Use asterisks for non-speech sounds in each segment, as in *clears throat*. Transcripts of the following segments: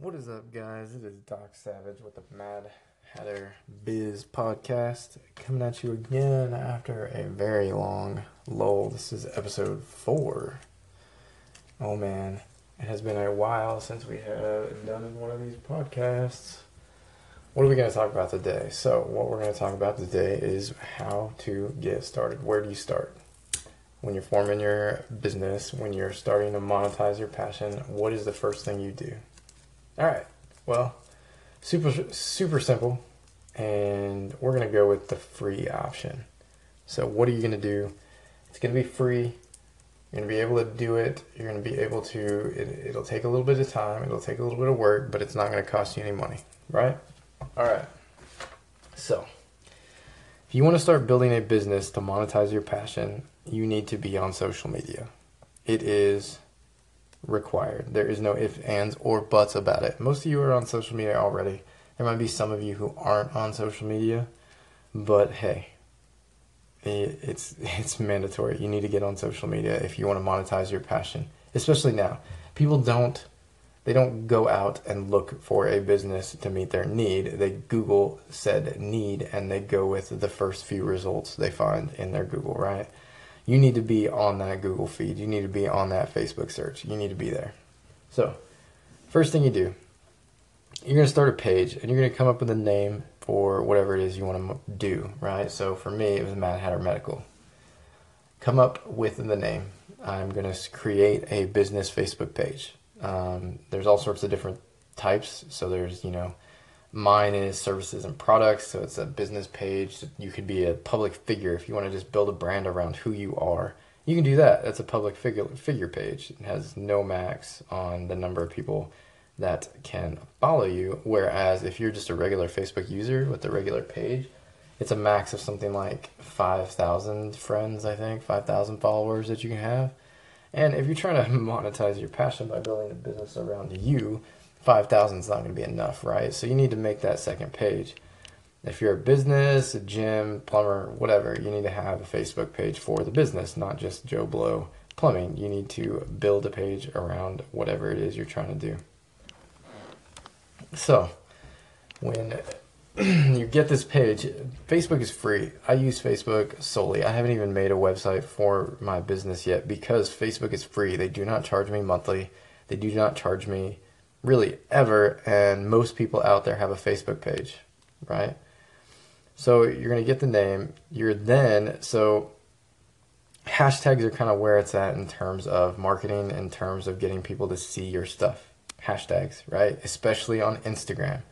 What is up, guys? It is Doc Savage with the Mad Hatter Biz podcast coming at you again after a very long lull. This is episode four. Oh man, it has been a while since we have done one of these podcasts. What are we going to talk about today? So, what we're going to talk about today is how to get started. Where do you start? When you're forming your business, when you're starting to monetize your passion, what is the first thing you do? All right. Well, super super simple, and we're gonna go with the free option. So what are you gonna do? It's gonna be free. You're gonna be able to do it. You're gonna be able to. It, it'll take a little bit of time. It'll take a little bit of work, but it's not gonna cost you any money, right? All right. So, if you want to start building a business to monetize your passion, you need to be on social media. It is required. There is no ifs, ands, or buts about it. Most of you are on social media already. There might be some of you who aren't on social media, but hey, it's *laughs* it's mandatory. You need to get on social media if you want to monetize your passion, especially now. People don't they don't go out and look for a business to meet their need. They Google said need and they go with the first few results they find in their Google, right? You need to be on that Google feed. You need to be on that Facebook search. You need to be there. So, first thing you do, you're going to start a page and you're going to come up with a name for whatever it is you want to do, right? So, for me, it was Mad Hatter Medical. Come up with the name. I'm going to create a business Facebook page. Um, there's all sorts of different types. So, there's, you know, Mine is services and products, so it's a business page. You could be a public figure if you want to just build a brand around who you are. You can do that. That's a public figure figure page. It has no max on the number of people that can follow you. Whereas if you're just a regular Facebook user with a regular page, it's a max of something like 5,000 friends, I think, 5,000 followers that you can have. And if you're trying to *laughs* monetize your passion by building a business around you, 5,000 is not going to be enough, right? So you need to make that second page. If you're a business, a gym, plumber, whatever, you need to have a Facebook page for the business, not just Joe Blow plumbing. You need to build a page around whatever it is you're trying to do. So, when *clears throat* you get this page, Facebook is free. I use Facebook solely. I haven't even made a website for my business yet because Facebook is free. They do not charge me monthly. They do not charge me really ever, and most people out there have a Facebook page, right? So you're going to get the name. You're then, so hashtags are kind of where it's at in terms of marketing, in terms of getting people to see your stuff. Hashtags, right? Especially on Instagram.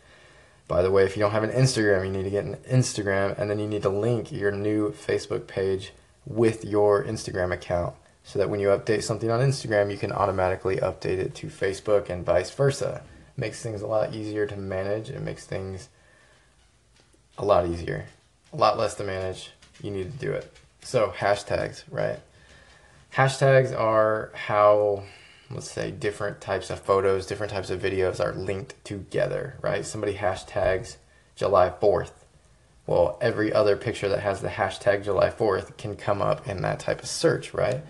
By the way, if you don't have an Instagram, you need to get an Instagram, and then you need to link your new Facebook page with your Instagram account so that when you update something on Instagram, you can automatically update it to Facebook and vice versa. It makes things a lot easier to manage. It makes things a lot easier, a lot less to manage. You need to do it. So, hashtags, right? Hashtags are how, let's say, different types of photos, different types of videos are linked together, right? Somebody hashtags July 4th. Well, every other picture that has the hashtag July 4th can come up in that type of search, right?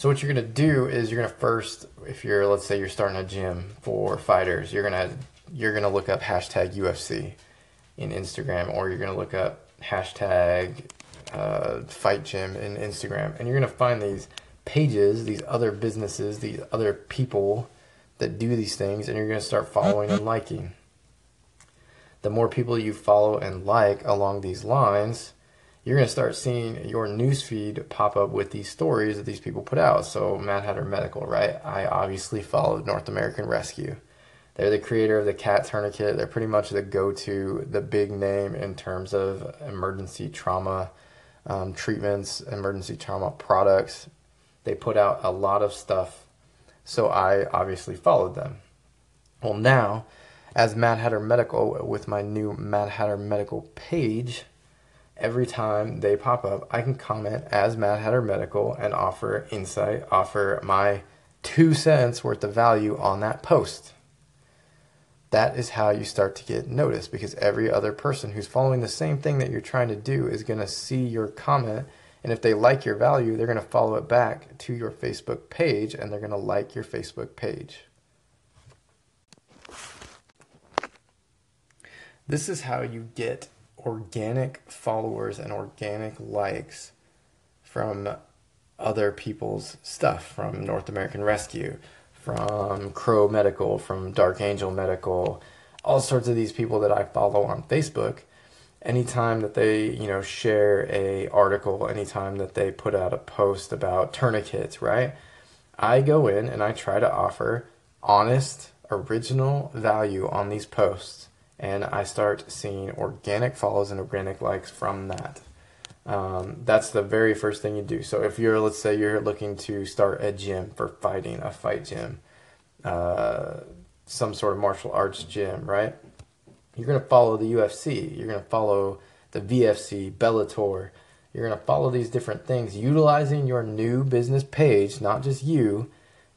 So what you're gonna do is you're gonna first, if you're let's say you're starting a gym for fighters, you're gonna you're gonna look up hashtag UFC in Instagram, or you're gonna look up hashtag uh, fight gym in Instagram, and you're gonna find these pages, these other businesses, these other people that do these things, and you're gonna start following and liking. The more people you follow and like along these lines, you're going to start seeing your newsfeed pop up with these stories that these people put out. So, Mad Hatter Medical, right? I obviously followed North American Rescue. They're the creator of the CAT tourniquet. They're pretty much the go to, the big name in terms of emergency trauma um, treatments, emergency trauma products. They put out a lot of stuff. So, I obviously followed them. Well, now, as Mad Hatter Medical, with my new Mad Hatter Medical page, every time they pop up, I can comment as Mad Hatter Medical and offer insight, offer my two cents worth of value on that post. That is how you start to get noticed because every other person who's following the same thing that you're trying to do is going to see your comment. And if they like your value, they're going to follow it back to your Facebook page and they're going to like your Facebook page. This is how you get organic followers and organic likes from other people's stuff, from North American Rescue, from Crow Medical, from Dark Angel Medical, all sorts of these people that I follow on Facebook. Anytime that they, you know, share a article, anytime that they put out a post about tourniquets, right? I go in and I try to offer honest, original value on these posts, and I start seeing organic follows and organic likes from that. Um, that's the very first thing you do. So if you're, let's say, you're looking to start a gym for fighting, a fight gym, uh, some sort of martial arts gym, right? You're to follow the UFC. You're to follow the VFC, Bellator. You're to follow these different things, utilizing your new business page, not just you.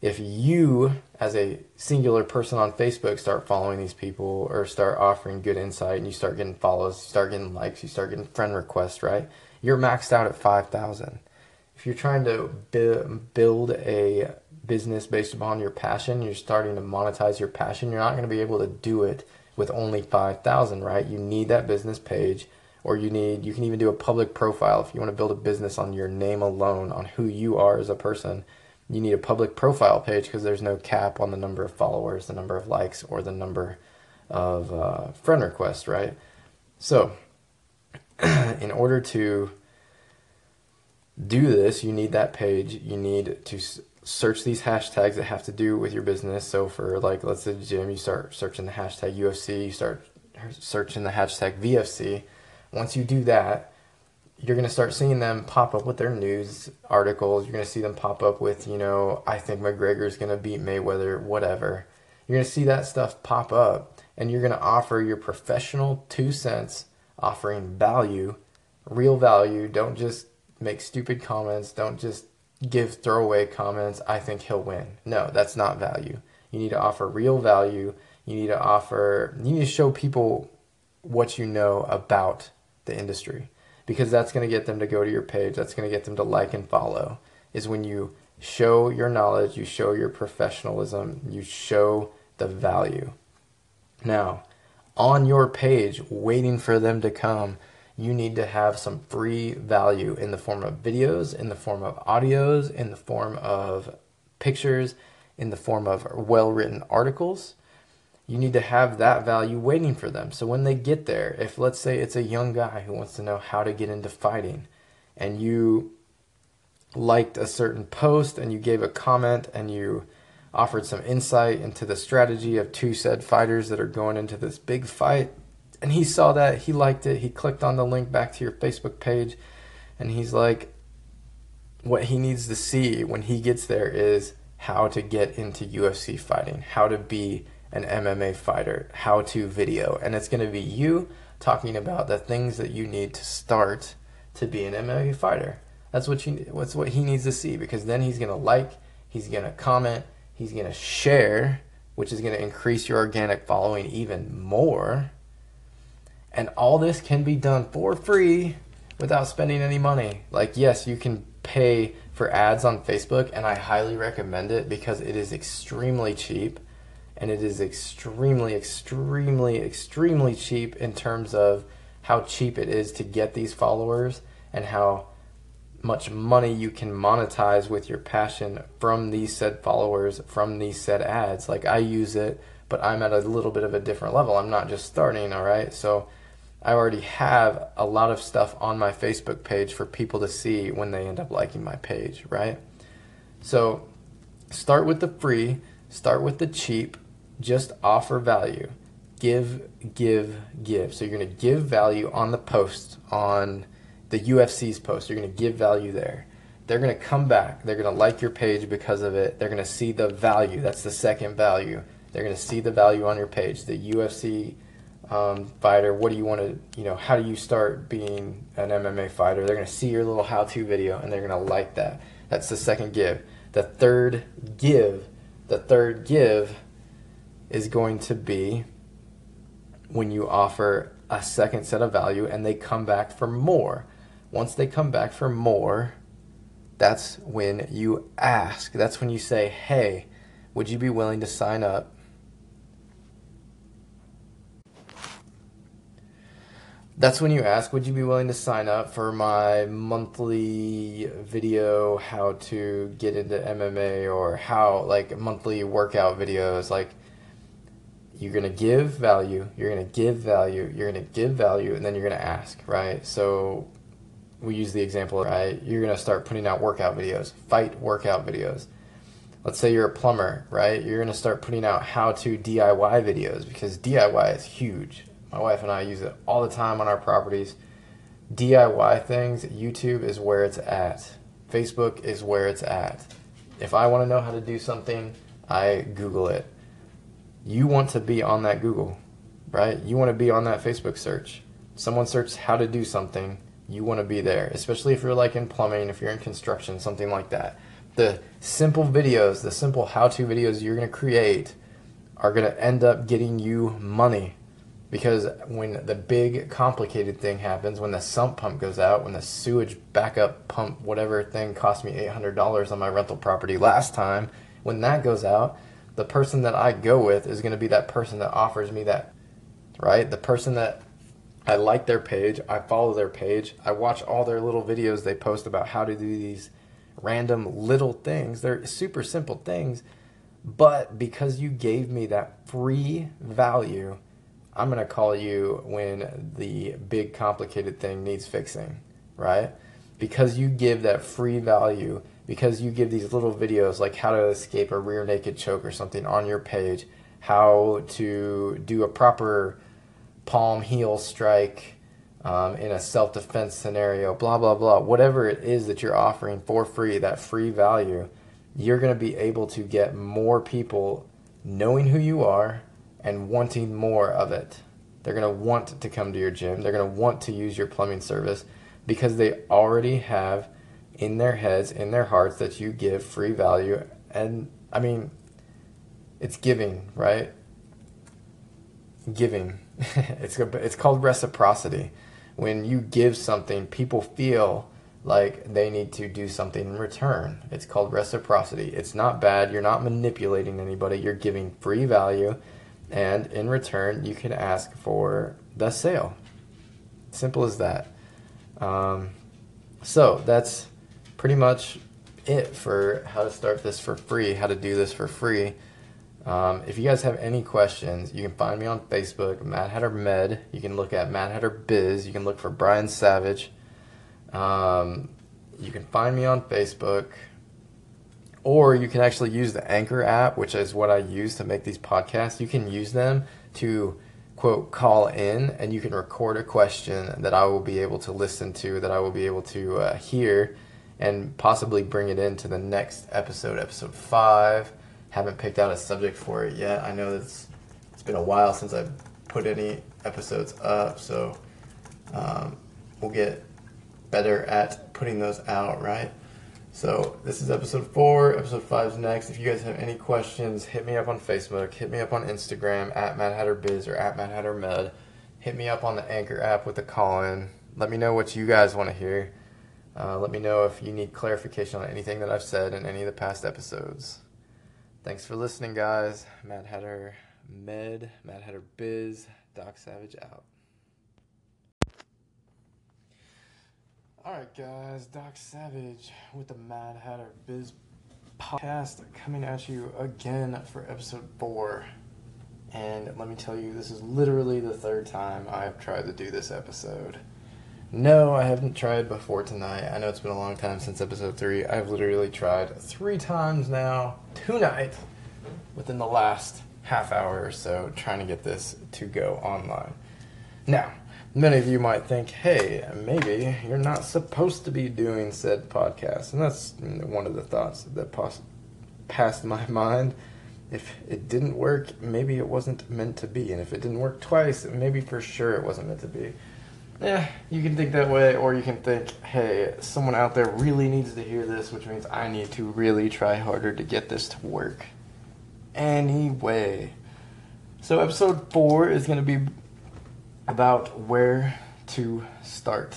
If you, as a singular person on Facebook, start following these people or start offering good insight and you start getting follows, you start getting likes, you start getting friend requests, right? You're maxed out at 5,000. If you're trying to build a business based upon your passion, you're starting to monetize your passion, you're not going to be able to do it with only 5,000, right? You need that business page or you need you can even do a public profile if you want to build a business on your name alone on who you are as a person. You need a public profile page because there's no cap on the number of followers, the number of likes, or the number of uh, friend requests, right? So, *clears throat* in order to do this, you need that page. You need to search these hashtags that have to do with your business. So for like, let's say gym, you start searching the hashtag UFC, you start searching the hashtag VFC. Once you do that, you're going to start seeing them pop up with their news articles. You're going to see them pop up with, you know, I think McGregor's going to beat Mayweather, whatever. You're going to see that stuff pop up and you're going to offer your professional two cents offering value, real value. Don't just make stupid comments. Don't just give throwaway comments, I think he'll win. No, that's not value. You need to offer real value. You need to offer, you need to show people what you know about the industry because that's going to get them to go to your page. That's going to get them to like and follow. Is when you show your knowledge, you show your professionalism, you show the value. Now, on your page, waiting for them to come, you need to have some free value in the form of videos, in the form of audios, in the form of pictures, in the form of well written articles. You need to have that value waiting for them. So when they get there, if let's say it's a young guy who wants to know how to get into fighting, and you liked a certain post and you gave a comment and you offered some insight into the strategy of two said fighters that are going into this big fight, and he saw that, he liked it, he clicked on the link back to your Facebook page, and he's like, what he needs to see when he gets there is how to get into UFC fighting, how to be an MMA fighter, how to video. And it's going to be you talking about the things that you need to start to be an MMA fighter. That's what you what's what he needs to see because then he's going to like, he's going to comment, he's going to share, which is going to increase your organic following even more and all this can be done for free without spending any money. Like, yes, you can pay for ads on Facebook, and I highly recommend it because it is extremely cheap. And it is extremely, extremely, extremely cheap in terms of how cheap it is to get these followers and how much money you can monetize with your passion from these said followers, from these said ads. Like, I use it, but I'm at a little bit of a different level. I'm not just starting, all right? So, I already have a lot of stuff on my Facebook page for people to see when they end up liking my page, right? So start with the free, start with the cheap, just offer value. Give, give, give. So you're going to give value on the post, on the UFC's post. You're going to give value there. They're going to come back. They're going to like your page because of it. They're going to see the value. That's the second value. They're going to see the value on your page. The UFC um, fighter, what do you want to, you know, how do you start being an MMA fighter? They're going to see your little how to video and they're going to like that. That's the second give. The third give, the third give is going to be when you offer a second set of value and they come back for more. Once they come back for more, that's when you ask. That's when you say, hey, would you be willing to sign up that's when you ask, would you be willing to sign up for my monthly video how to get into MMA or how like monthly workout videos like you're going to give value, you're going to give value, you're going to give value and then you're going to ask, right? So we use the example, right? You're going to start putting out workout videos, fight workout videos. Let's say you're a plumber, right? You're going to start putting out how to DIY videos because DIY is huge my wife and I use it all the time on our properties. DIY things, YouTube is where it's at. Facebook is where it's at. If I want to know how to do something, I Google it. You want to be on that Google, right? You want to be on that Facebook search. Someone searches how to do something, you want to be there, especially if you're like in plumbing, if you're in construction, something like that. The simple videos, the simple how to videos you're going to create are going to end up getting you money because when the big complicated thing happens, when the sump pump goes out, when the sewage backup pump, whatever thing cost me $800 on my rental property last time, when that goes out, the person that I go with is going to be that person that offers me that, right? The person that I like their page, I follow their page, I watch all their little videos they post about how to do these random little things. They're super simple things, but because you gave me that free value, I'm going to call you when the big complicated thing needs fixing, right? Because you give that free value, because you give these little videos like how to escape a rear naked choke or something on your page, how to do a proper palm heel strike um, in a self defense scenario, blah, blah, blah. Whatever it is that you're offering for free, that free value, you're going to be able to get more people knowing who you are and wanting more of it. They're going to want to come to your gym. They're going to want to use your plumbing service because they already have in their heads, in their hearts, that you give free value. And I mean, it's giving, right? Giving. *laughs* it's, it's called reciprocity. When you give something, people feel like they need to do something in return. It's called reciprocity. It's not bad. You're not manipulating anybody. You're giving free value and in return you can ask for the sale simple as that um, so that's pretty much it for how to start this for free how to do this for free. Um, if you guys have any questions you can find me on facebook mad hatter med. You can look at mad hatter biz. You can look for brian savage. Um, you can find me on facebook. Or you can actually use the Anchor app, which is what I use to make these podcasts. You can use them to quote call in and you can record a question that I will be able to listen to, that I will be able to uh, hear, and possibly bring it into the next episode, episode five. Haven't picked out a subject for it yet. I know it's it's been a while since I've put any episodes up, so um, we'll get better at putting those out, right? So this is episode four. Episode five is next. If you guys have any questions, hit me up on Facebook. Hit me up on Instagram at Mad Hatter Biz or at Mad Hatter Med. Hit me up on the Anchor app with a call in. Let me know what you guys want to hear. Uh, let me know if you need clarification on anything that I've said in any of the past episodes. Thanks for listening, guys. Mad Hatter Med, Mad Hatter Biz, Doc Savage out. Alright, guys, Doc Savage with the Mad Hatter Biz podcast coming at you again for episode four. And let me tell you, this is literally the third time I've tried to do this episode. No, I haven't tried before tonight. I know it's been a long time since episode three. I've literally tried three times now, tonight, within the last half hour or so, trying to get this to go online. Now, Many of you might think, hey, maybe you're not supposed to be doing said podcast. And that's one of the thoughts that poss- passed my *laughs* mind. If it didn't work, maybe it wasn't meant to be. And if it didn't work twice, maybe for sure it wasn't meant to be. Yeah, you can think that way, or you can think, hey, someone out there really needs to hear this, which means I need to really try harder to get this to work. Anyway, so episode four is going to be about where to start.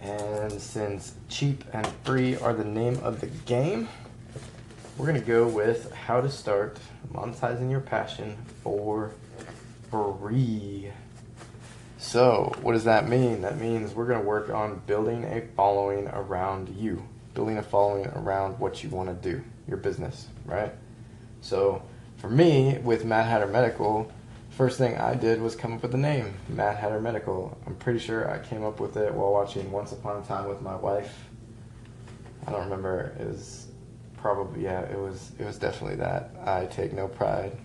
And since cheap and free are the name of the game, we're going to go with how to start monetizing your passion for free. So, what does that mean? That means we're going to work on building a following around you, building a following around what you want to do, your business, right? So, for me, with Mad Hatter Medical, first thing I did was come up with the name, Mad Hatter Medical. I'm pretty sure I came up with it while watching Once Upon a Time with my wife. I don't remember. It was probably yeah. It was it was definitely that. I take no pride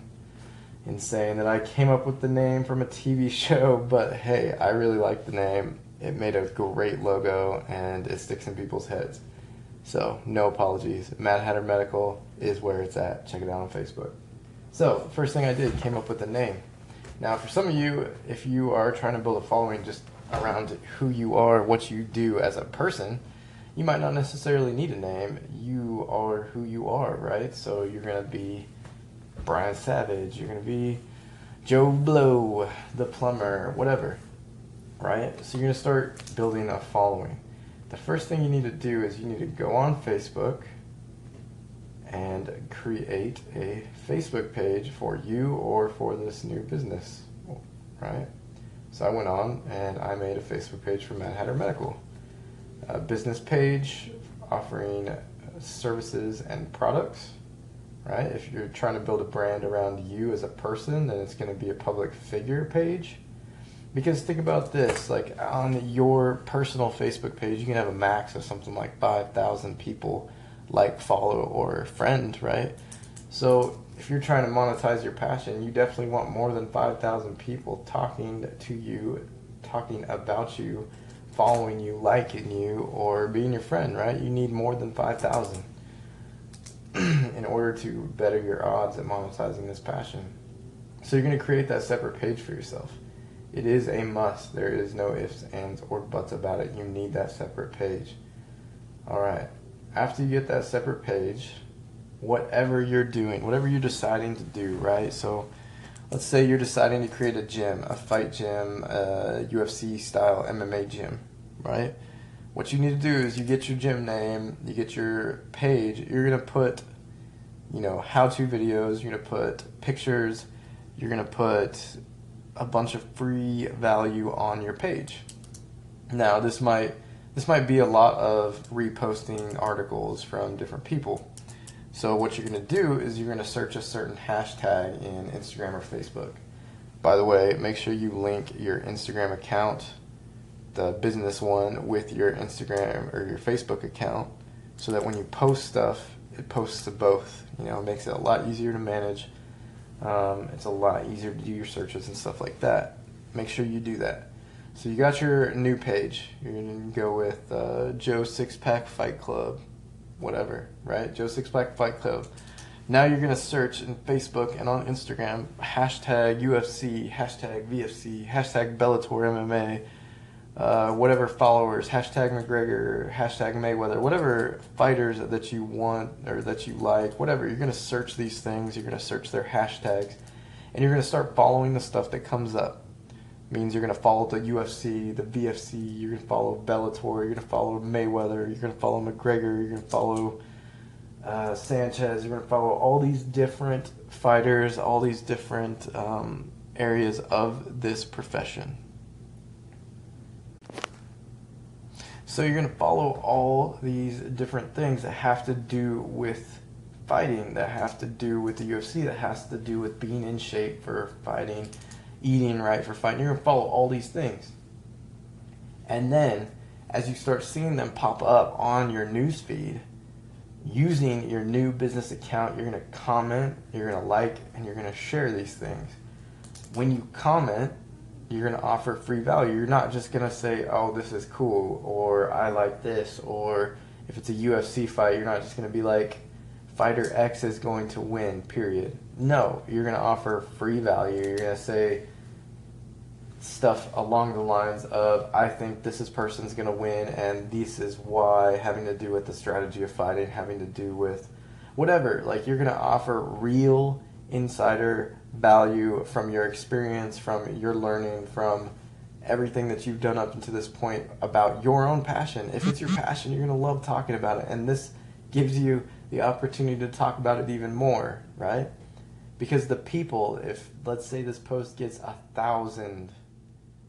in saying that I came up with the name from a TV *laughs* show, but hey, I really like the name. It made a great logo and it sticks in people's heads. So, no apologies. Mad Hatter Medical is where it's at. Check it out on Facebook. So, first thing I did came up with a name. Now, for some of you, if you are trying to build a following just around who you are, what you do as a person, you might not necessarily need a name. You are who you are, right? So, you're going to be Brian Savage, you're to be Joe Blow, the plumber, whatever, right? So you're to start building a following. The first thing you need to do is you need to go on Facebook and create a Facebook page for you or for this new business, right? So I went on and I made a Facebook page for Mad Hatter Medical. A business page offering services and products right? If you're trying to build a brand around you as a person, then it's going to be a public figure page. Because think about this, like on your personal Facebook page, you can have a max of something like 5,000 people like, follow, or friend, right? So if you're trying to monetize your passion, you definitely want more than 5,000 people talking to you, talking about you, following you, liking you, or being your friend, right? You need more than 5,000. *clears throat* in order to better your odds at monetizing this passion. So you're going to create that separate page for yourself. It is a must. There is no ifs, ands, or buts about it. You need that separate page. All right. After you get that separate page, whatever you're doing, whatever you're deciding to do, right? So let's say you're deciding to create a gym, a fight gym, a UFC style MMA gym, right? What you need to do is you get your gym name, you get your page, you're to put, you know, how to videos, you're to put pictures, you're to put a bunch of free value on your page. Now, this might this might be a lot of reposting articles from different people. So what you're going to do is you're going to search a certain hashtag in Instagram or Facebook. By the way, make sure you link your Instagram account the business one with your Instagram or your Facebook account so that when you post stuff, it posts to both. You know, it makes it a lot easier to manage. Um, it's a lot easier to do your searches and stuff like that. Make sure you do that. So you got your new page. You're gonna go with uh, Joe Six Pack Fight Club, whatever, right? Joe Six Pack Fight Club. Now you're gonna search in Facebook and on Instagram hashtag UFC, hashtag VFC, hashtag Bellator MMA uh, whatever followers, hashtag McGregor, hashtag Mayweather, whatever fighters that you want or that you like, whatever, you're going to search these things, you're going to search their hashtags, and you're going to start following the stuff that comes up. It means you're going to follow the UFC, the VFC, you're going to follow Bellator, you're going to follow Mayweather, you're going to follow McGregor, you're going to follow uh, Sanchez, you're going to follow all these different fighters, all these different um, areas of this profession. So you're going to follow all these different things that have to do with fighting, that have to do with the UFC, that has to do with being in shape for fighting, eating right for fighting. You're going to follow all these things. And then as you start seeing them pop up on your news feed, using your new business account, you're going to comment, you're going to like, and you're going to share these things. When you comment, you're going to offer free value. You're not just going to say, oh, this is cool, or I like this, or if it's a UFC fight, you're not just going to be like, fighter X is going to win, period. No, you're going to offer free value. You're going to say stuff along the lines of, I think this is person's going to win, and this is why, having to do with the strategy of fighting, having to do with whatever. Like, you're going to offer real insider value from your experience, from your learning, from everything that you've done up until this point about your own passion. If it's your passion, you're going to love talking about it. And this gives you the opportunity to talk about it even more, right? Because the people, if let's say this post gets a thousand,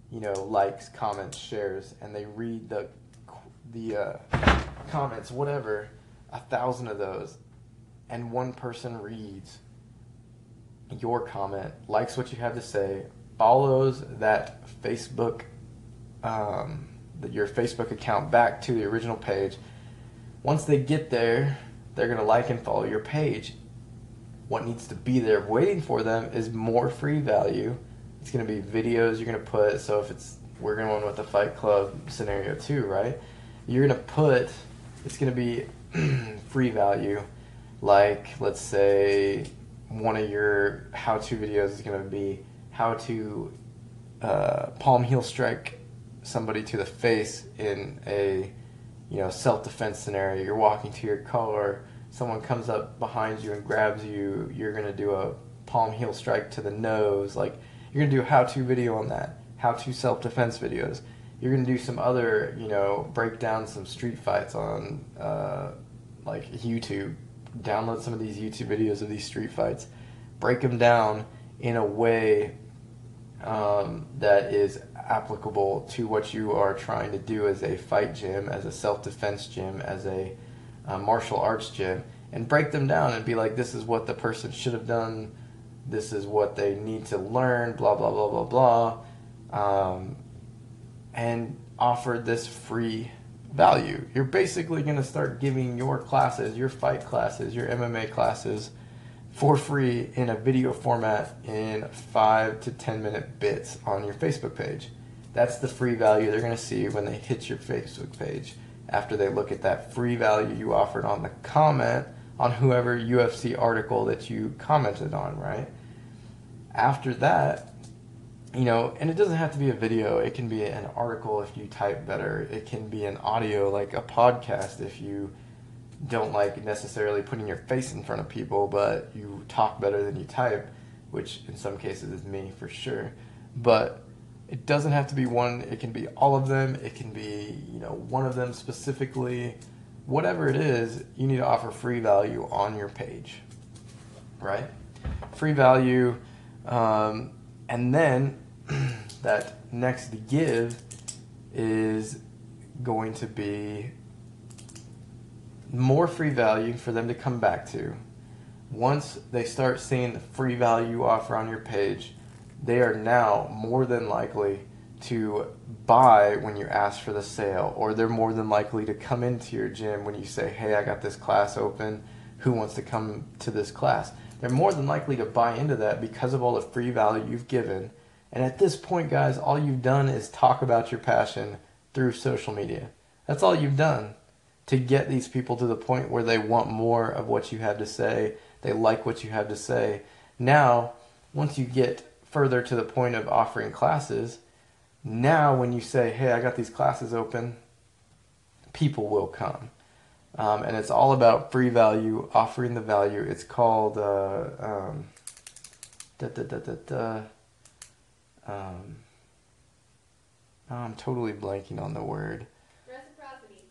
you know, likes, comments, shares, and they read the the uh, comments, whatever, a thousand of those, and one person reads your comment, likes what you have to say, follows that Facebook, um, your Facebook account back to the original page. Once they get there, they're going to like and follow your page. What needs to be there waiting for them is more free value. It's going to be videos you're going to put. So if it's, we're going with the Fight Club scenario too, right? You're going to put, it's going to be *clears throat* free value. Like, let's say one of your how to videos is going to be how to uh, palm heel strike somebody to the face in a you know self defense scenario. You're walking to your car, someone comes up behind you and grabs you. You're gonna do a palm heel strike to the nose. Like you're gonna do a how to video on that. How to self defense videos. You're gonna do some other you know break down some street fights on uh, like YouTube. Download some of these YouTube videos of these street fights. Break them down in a way um, that is applicable to what you are trying to do as a fight gym, as a self defense gym, as a uh, martial arts gym, and break them down and be like, this is what the person should have done, this is what they need to learn, blah, blah, blah, blah, blah, um, and offer this free value. You're basically going to start giving your classes, your fight classes, your MMA classes for free in a video format in five to 10 minute bits on your Facebook page. That's the free value they're going to see when they hit your Facebook page after they look at that free value you offered on the comment on whoever UFC article that you commented on, right? After that, you know, and it doesn't have to be a video, it can be an article if you type better, it can be an audio like a podcast if you don't like necessarily putting your face in front of people, but you talk better than you type, which in some cases is me for sure. But it doesn't have to be one, it can be all of them, it can be, you know, one of them specifically. Whatever it is, you need to offer free value on your page, right? Free value, um, and then *clears throat* that next give is going to be more free value for them to come back to. Once they start seeing the free value offer on your page, they are now more than likely to buy when you ask for the sale, or they're more than likely to come into your gym when you say, Hey, I got this class open. Who wants to come to this class? They're more than likely to buy into that because of all the free value you've given. And at this point, guys, all you've done is talk about your passion through social media. That's all you've done to get these people to the point where they want more of what you have to say, they like what you have to say. Now, once you get further to the point of offering classes, now when you say, hey, I got these classes open, people will come. Um, and it's all about free value, offering the value. It's called, uh, um, da, da, da, um, I'm totally blanking on the word.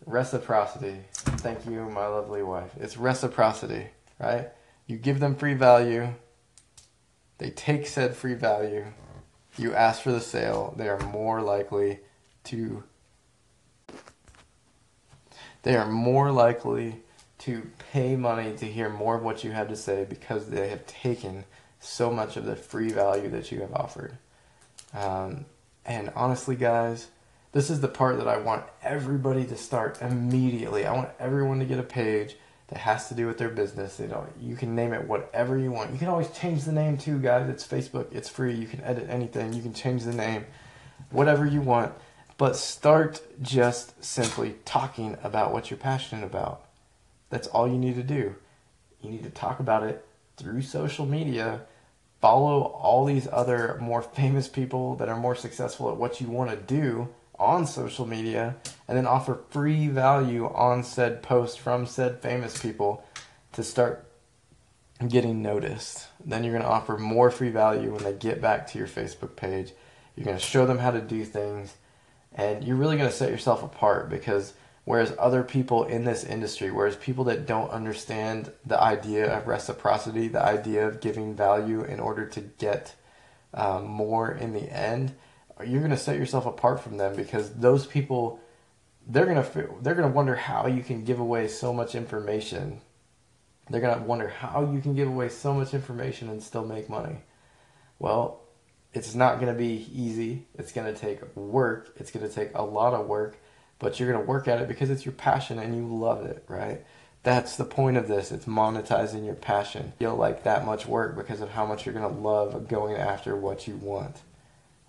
Reciprocity. Thank you, my lovely wife. It's reciprocity, right? You give them free value, they take said free value, you ask for the sale, they are more likely to they are more likely to pay money to hear more of what you have to say because they have taken so much of the free value that you have offered. Um, and honestly, guys, this is the part that I want everybody to start immediately. I want everyone to get a page that has to do with their business. You know, you can name it whatever you want. You can always change the name too, guys. It's Facebook. It's free. You can edit anything. You can change the name, whatever you want. But start just simply talking about what you're passionate about. That's all you need to do. You need to talk about it through social media. Follow all these other more *laughs* famous people that are more successful at what you want to do on social media and then offer free value on said post from said famous people to start getting noticed. Then you're going to offer more free value when they get back to your Facebook page. You're going to show them how to do things and you're really going to set yourself apart because whereas other people in this industry, whereas people that don't understand the idea of reciprocity, the idea of giving value in order to get um, more in the end, you're going to set yourself apart from them because those people they're going to they're going to wonder how you can give away so much information. They're going to wonder how you can give away so much information and still make money. Well, it's not going to be easy. It's going to take work. It's going to take a lot of work, but you're going to work at it because it's your passion and you love it, right? That's the point of this. It's monetizing your passion. You'll like that much work because of how much you're going to love going after what you want,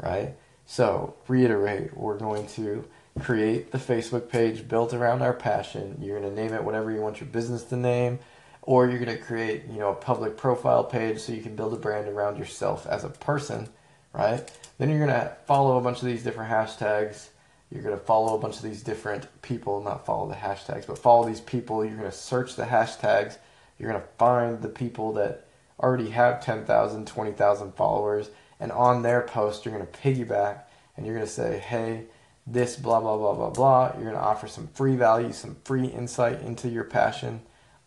right? So, reiterate, we're going to create the Facebook page built around our passion. You're going to name it whatever you want your business to name, or you're going to create, you know, a public profile page so you can build a brand around yourself as a person, right? Then you're going to follow a bunch of these different hashtags you're going to follow a bunch of these different people, not follow the hashtags, but follow these people. You're going to search the hashtags. You're going to find the people that already have 10,000, 20,000 followers. And on their post, you're going to piggyback and you're going to say, hey, this blah, blah, blah, blah, blah. You're going to offer some free value, some free insight into your passion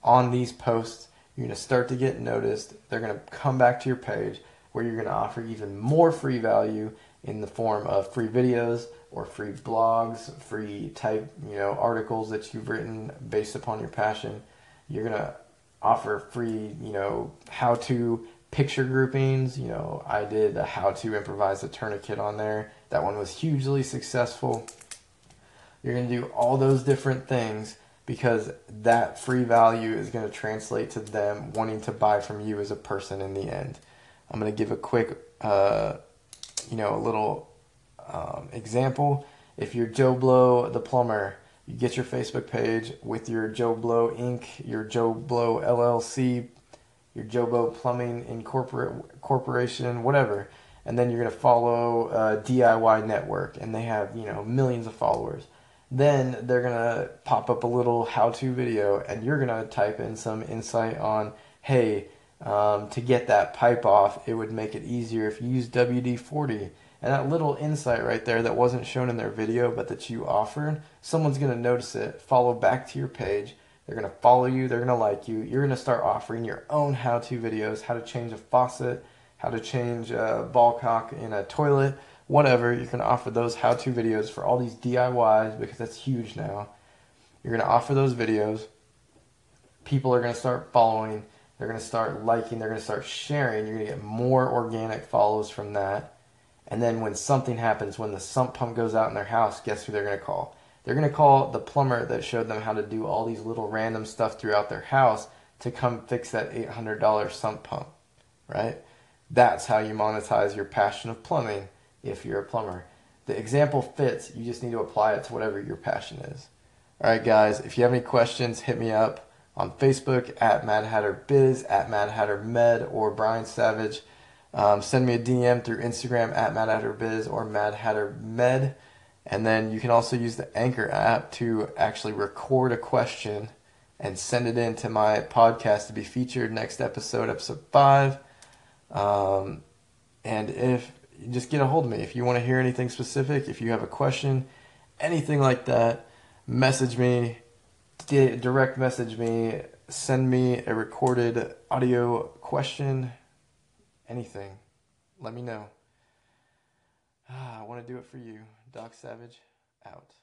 on these posts. You're going to start to get noticed. They're going to come back to your page where you're going to offer even more free value in the form of free videos or free blogs, free type, you know, articles that you've written based upon your passion. You're going to offer free, you know, how to picture groupings. You know, I did a how to improvise a tourniquet on there. That one was hugely successful. You're going to do all those different things because that free value is going to translate to them wanting to buy from you as a person in the end. I'm going to give a quick, uh, you know, a little um, example, if you're Joe Blow the plumber, you get your Facebook page with your Joe Blow Inc., your Joe Blow LLC, your Joe Blow Plumbing Incorporate Corporation, whatever, and then you're gonna follow a DIY Network, and they have you know millions of followers. Then they're gonna pop up a little how-to video, and you're gonna type in some insight on, hey, um, to get that pipe off, it would make it easier if you use WD-40 and that little insight right there that wasn't shown in their video but that you offered, someone's going to notice it, follow back to your page. They're going to follow you, they're going to like you. You're going to start offering your own how to videos how to change a faucet, how to change a ball cock in a toilet, whatever. You can offer those how to videos for all these DIYs because that's huge now. You're going to offer those videos. People are going to start following, they're going to start liking, they're going to start sharing. You're going to get more organic follows from that and then when something happens, when the sump pump goes out in their house, guess who they're going to call? They're going to call the plumber that showed them how to do all these little random stuff throughout their house to come fix that $800 sump pump, right? That's how you monetize your passion of plumbing if you're a plumber. The example fits, you just need to apply it to whatever your passion is. All right, guys, if you have any questions, hit me up on Facebook at Mad Hatter Biz, at Mad Hatter Med, or Brian Savage. Um, send me a DM through Instagram at Mad Hatter Biz or Mad Hatter Med. And then you can also use the Anchor app to actually record a question and send it in to my podcast to be featured next episode, episode five. Um, and if just get a hold of me if you want to hear anything specific, if you have a question, anything like that, message me, direct message me, send me a recorded audio question anything, let me know. Ah, I want to do it for you. Doc Savage, out.